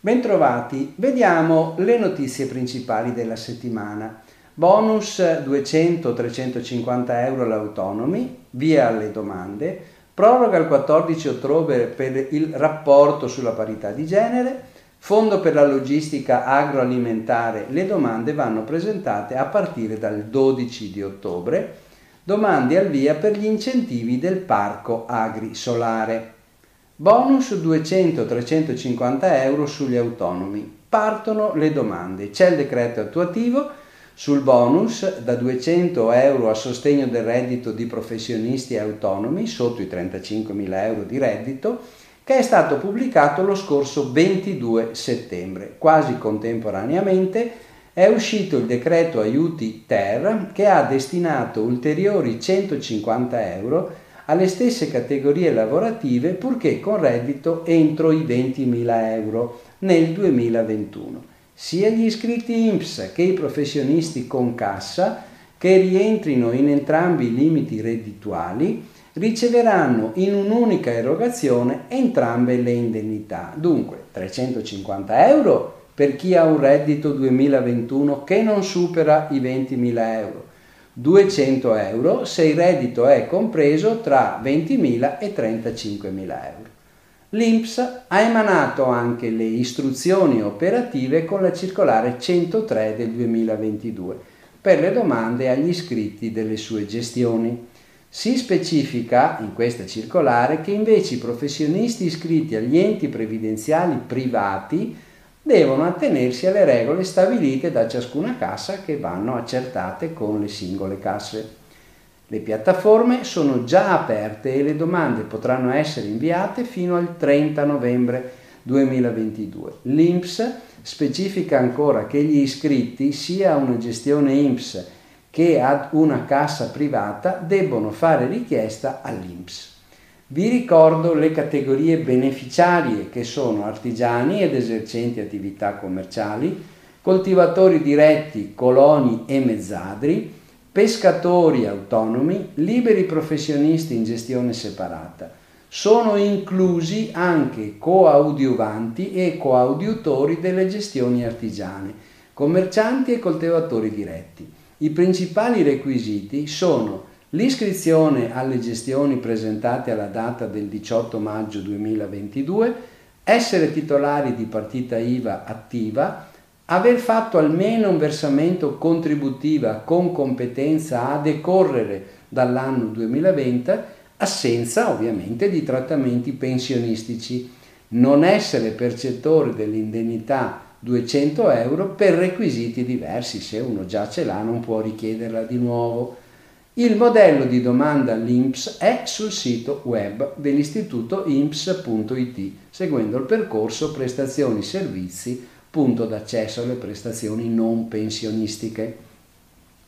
Bentrovati, vediamo le notizie principali della settimana. Bonus 200-350 euro all'autonomi, via alle domande, proroga il 14 ottobre per il rapporto sulla parità di genere, fondo per la logistica agroalimentare, le domande vanno presentate a partire dal 12 di ottobre, domande al via per gli incentivi del parco agri-solare. Bonus 200-350 euro sugli autonomi. Partono le domande. C'è il decreto attuativo sul bonus da 200 euro a sostegno del reddito di professionisti autonomi sotto i 35.000 euro di reddito che è stato pubblicato lo scorso 22 settembre. Quasi contemporaneamente è uscito il decreto aiuti Ter che ha destinato ulteriori 150 euro alle stesse categorie lavorative purché con reddito entro i 20.000 euro nel 2021. Sia gli iscritti INPS che i professionisti con cassa che rientrino in entrambi i limiti reddituali riceveranno in un'unica erogazione entrambe le indennità. Dunque 350 euro per chi ha un reddito 2021 che non supera i 20.000 euro 200 euro se il reddito è compreso tra 20.000 e 35.000 euro. L'INPS ha emanato anche le istruzioni operative con la circolare 103 del 2022 per le domande agli iscritti delle sue gestioni. Si specifica in questa circolare che invece i professionisti iscritti agli enti previdenziali privati devono attenersi alle regole stabilite da ciascuna cassa che vanno accertate con le singole casse. Le piattaforme sono già aperte e le domande potranno essere inviate fino al 30 novembre 2022. L'INPS specifica ancora che gli iscritti, sia a una gestione INPS che ad una cassa privata, debbono fare richiesta all'INPS. Vi ricordo le categorie beneficiarie che sono artigiani ed esercenti attività commerciali, coltivatori diretti, coloni e mezzadri, pescatori autonomi, liberi professionisti in gestione separata. Sono inclusi anche coadiuvanti e coadiutori delle gestioni artigiane, commercianti e coltivatori diretti. I principali requisiti sono L'iscrizione alle gestioni presentate alla data del 18 maggio 2022, essere titolari di partita IVA attiva, aver fatto almeno un versamento contributiva con competenza a decorrere dall'anno 2020, assenza ovviamente di trattamenti pensionistici, non essere percettore dell'indennità 200 euro per requisiti diversi, se uno già ce l'ha non può richiederla di nuovo il modello di domanda all'INPS è sul sito web dell'istituto INPS.it, seguendo il percorso prestazioni servizi, punto d'accesso alle prestazioni non pensionistiche.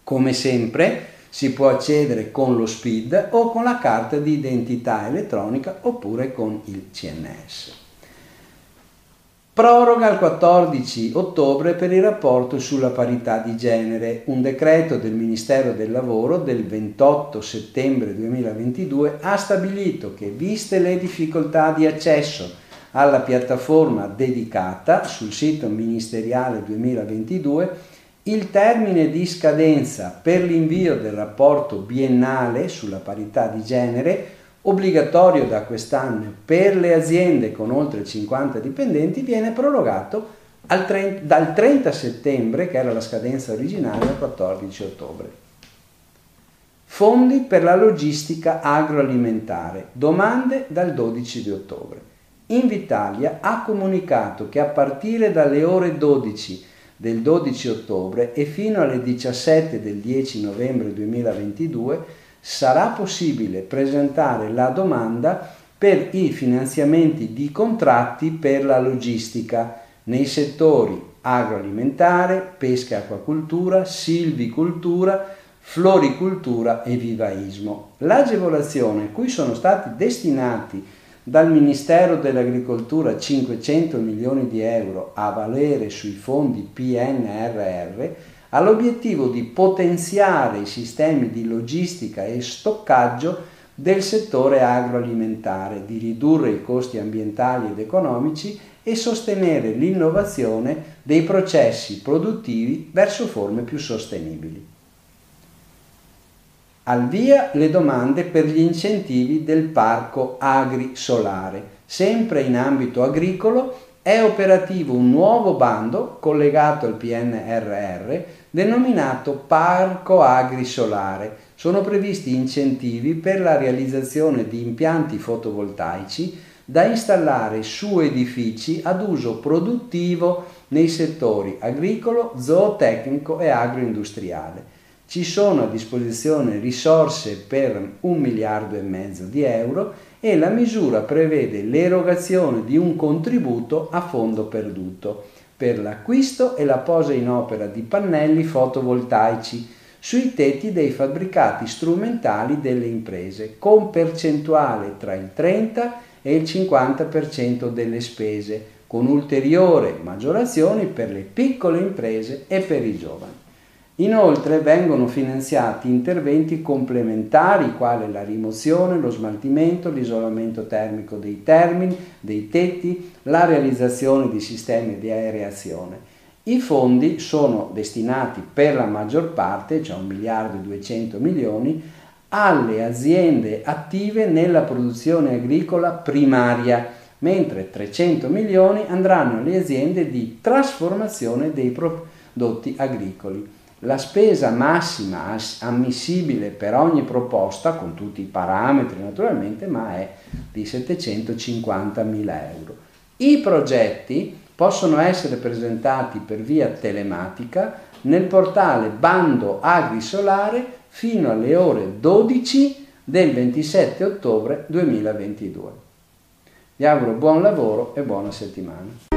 Come sempre si può accedere con lo SPID o con la carta di identità elettronica oppure con il CNS. Proroga al 14 ottobre per il rapporto sulla parità di genere. Un decreto del Ministero del Lavoro del 28 settembre 2022 ha stabilito che, viste le difficoltà di accesso alla piattaforma dedicata sul sito ministeriale 2022, il termine di scadenza per l'invio del rapporto biennale sulla parità di genere obbligatorio da quest'anno per le aziende con oltre 50 dipendenti viene prorogato 30, dal 30 settembre, che era la scadenza originale, al 14 ottobre. Fondi per la logistica agroalimentare, domande dal 12 di ottobre. Invitalia ha comunicato che a partire dalle ore 12 del 12 ottobre e fino alle 17 del 10 novembre 2022 sarà possibile presentare la domanda per i finanziamenti di contratti per la logistica nei settori agroalimentare, pesca e acquacultura, silvicoltura, floricultura e vivaismo. L'agevolazione cui sono stati destinati dal Ministero dell'Agricoltura 500 milioni di euro a valere sui fondi PNRR ha l'obiettivo di potenziare i sistemi di logistica e stoccaggio del settore agroalimentare, di ridurre i costi ambientali ed economici e sostenere l'innovazione dei processi produttivi verso forme più sostenibili. Al via le domande per gli incentivi del parco agri-solare. Sempre in ambito agricolo è operativo un nuovo bando collegato al PNRR denominato Parco Agri-Solare. Sono previsti incentivi per la realizzazione di impianti fotovoltaici da installare su edifici ad uso produttivo nei settori agricolo, zootecnico e agroindustriale. Ci sono a disposizione risorse per un miliardo e mezzo di euro e la misura prevede l'erogazione di un contributo a fondo perduto per l'acquisto e la posa in opera di pannelli fotovoltaici sui tetti dei fabbricati strumentali delle imprese, con percentuale tra il 30 e il 50% delle spese, con ulteriori maggiorazioni per le piccole imprese e per i giovani. Inoltre vengono finanziati interventi complementari quali la rimozione, lo smaltimento, l'isolamento termico dei termini, dei tetti, la realizzazione di sistemi di aereazione. I fondi sono destinati per la maggior parte, cioè 1 miliardo e 200 milioni, alle aziende attive nella produzione agricola primaria, mentre 300 milioni andranno alle aziende di trasformazione dei prodotti agricoli. La spesa massima ammissibile per ogni proposta, con tutti i parametri naturalmente, ma è di 750 mila euro. I progetti possono essere presentati per via telematica nel portale Bando Agrisolare fino alle ore 12 del 27 ottobre 2022. Vi auguro buon lavoro e buona settimana.